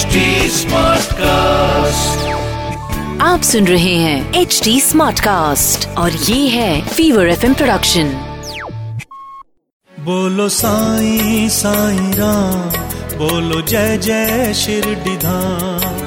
HD Smartcast. आप सुन रहे हैं एच डी स्मार्ट कास्ट और ये है फीवर एफ़ प्रोडक्शन बोलो साई साई राम बोलो जय जय शिरडी धाम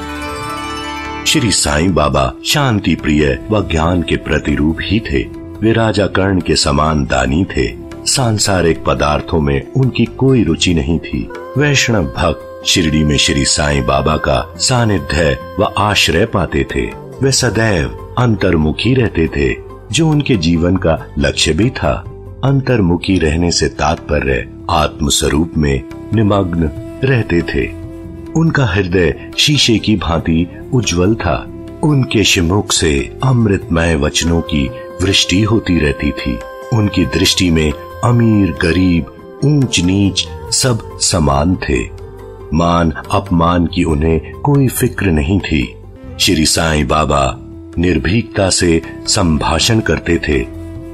श्री साईं बाबा शांति प्रिय व ज्ञान के प्रतिरूप ही थे। वे राजा कर्ण के समान दानी थे। सांसारिक पदार्थों में उनकी कोई रुचि नहीं थी। वैष्णव भक्त शिरडी में श्री साईं बाबा का सानिध्य व आश्रय पाते थे। वे सदैव अंतर्मुखी रहते थे, जो उनके जीवन का लक्ष्य भी था। अंतर्मुखी रहने से तात्पर्य आत्म स्वरूप में निमग्न रहते थे। उनका हृदय शीशे की भांति उज्जवल था। उनके शिमुख से अमृतमय वचनों की वृष्टि होती रहती थी। उनकी दृष्टि में अमीर, गरीब ऊंच नीच सब समान थे। मान, अपमान की उन्हें कोई फ़िक्र नहीं थी। श्री साईं बाबा निर्भीकता से संभाषण करते थे।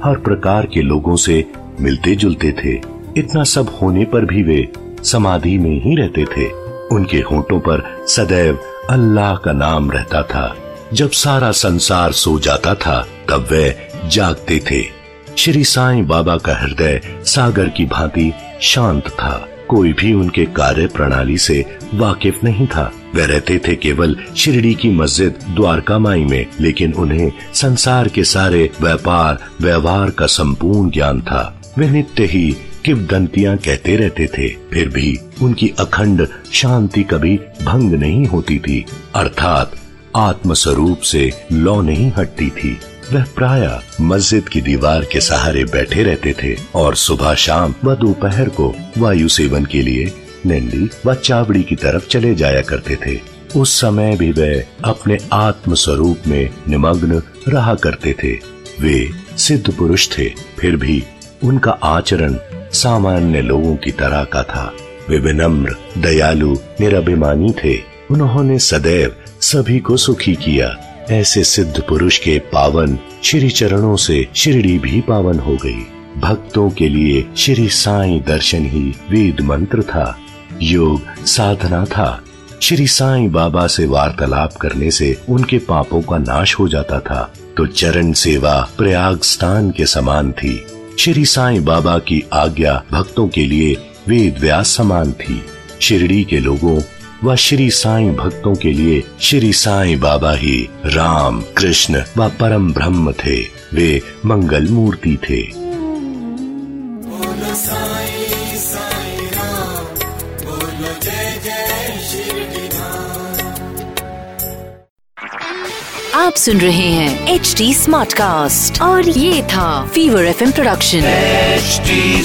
हर प्रकार के लोगों से मिलते जुलते थे। इतना सब होने पर भी वे समाधि में ही रहते थे। उनके होठों पर सदैव अल्लाह का नाम रहता था। जब सारा संसार सो जाता था, तब वे जागते थे। श्री साईं बाबा का हृदय सागर की भांति शांत था। कोई भी उनके कार्य प्रणाली से वाकिफ नहीं था। वे रहते थे केवल शिरडी की मस्जिद द्वारका माई में, लेकिन उन्हें संसार के सारे व्यापार, व्यवहार का संपूर्ण ज्ञान था। वे नित्य ही किवदंतियाँ कहते रहते थे। फिर भी उनकी अखंड शांति कभी भंग नहीं होती थी। अर्थात आत्म स्वरूप से लौ नहीं हटती थी। वह प्राय मस्जिद की दीवार के सहारे बैठे रहते थे और सुबह शाम व दोपहर को वायु सेवन के लिए नंदी व चावड़ी की तरफ़ चले जाया करते थे। उस समय भी वे अपने आत्म स्वरूप में निमग्न रहा करते थे। वे सिद्ध पुरुष थे, फिर भी उनका आचरण सामान्य लोगों की तरह का था। वे विनम्र, दयालु, निराभिमानी थे। उन्होंने सदैव सभी को सुखी किया। ऐसे सिद्ध पुरुष के पावन श्री चरणों से शिरडी भी पावन हो गई। भक्तों के लिए श्री साईं दर्शन ही वेद मंत्र था। योग साधना था। श्री साईं बाबा से वार्तालाप करने से उनके पापों का नाश हो जाता था। तो चरण सेवा प्रयाग स्थान के समान थी। श्री साईं बाबा की आज्ञा भक्तों के लिए वेद व्यास समान थी। शिरडी के लोगों व श्री साईं भक्तों के लिए श्री साईं बाबा ही राम कृष्ण व परम ब्रह्म थे। वे मंगल मूर्ति थे। आप सुन रहे हैं एच डी स्मार्ट कास्ट और ये था फीवर एफ़ प्रोडक्शन HD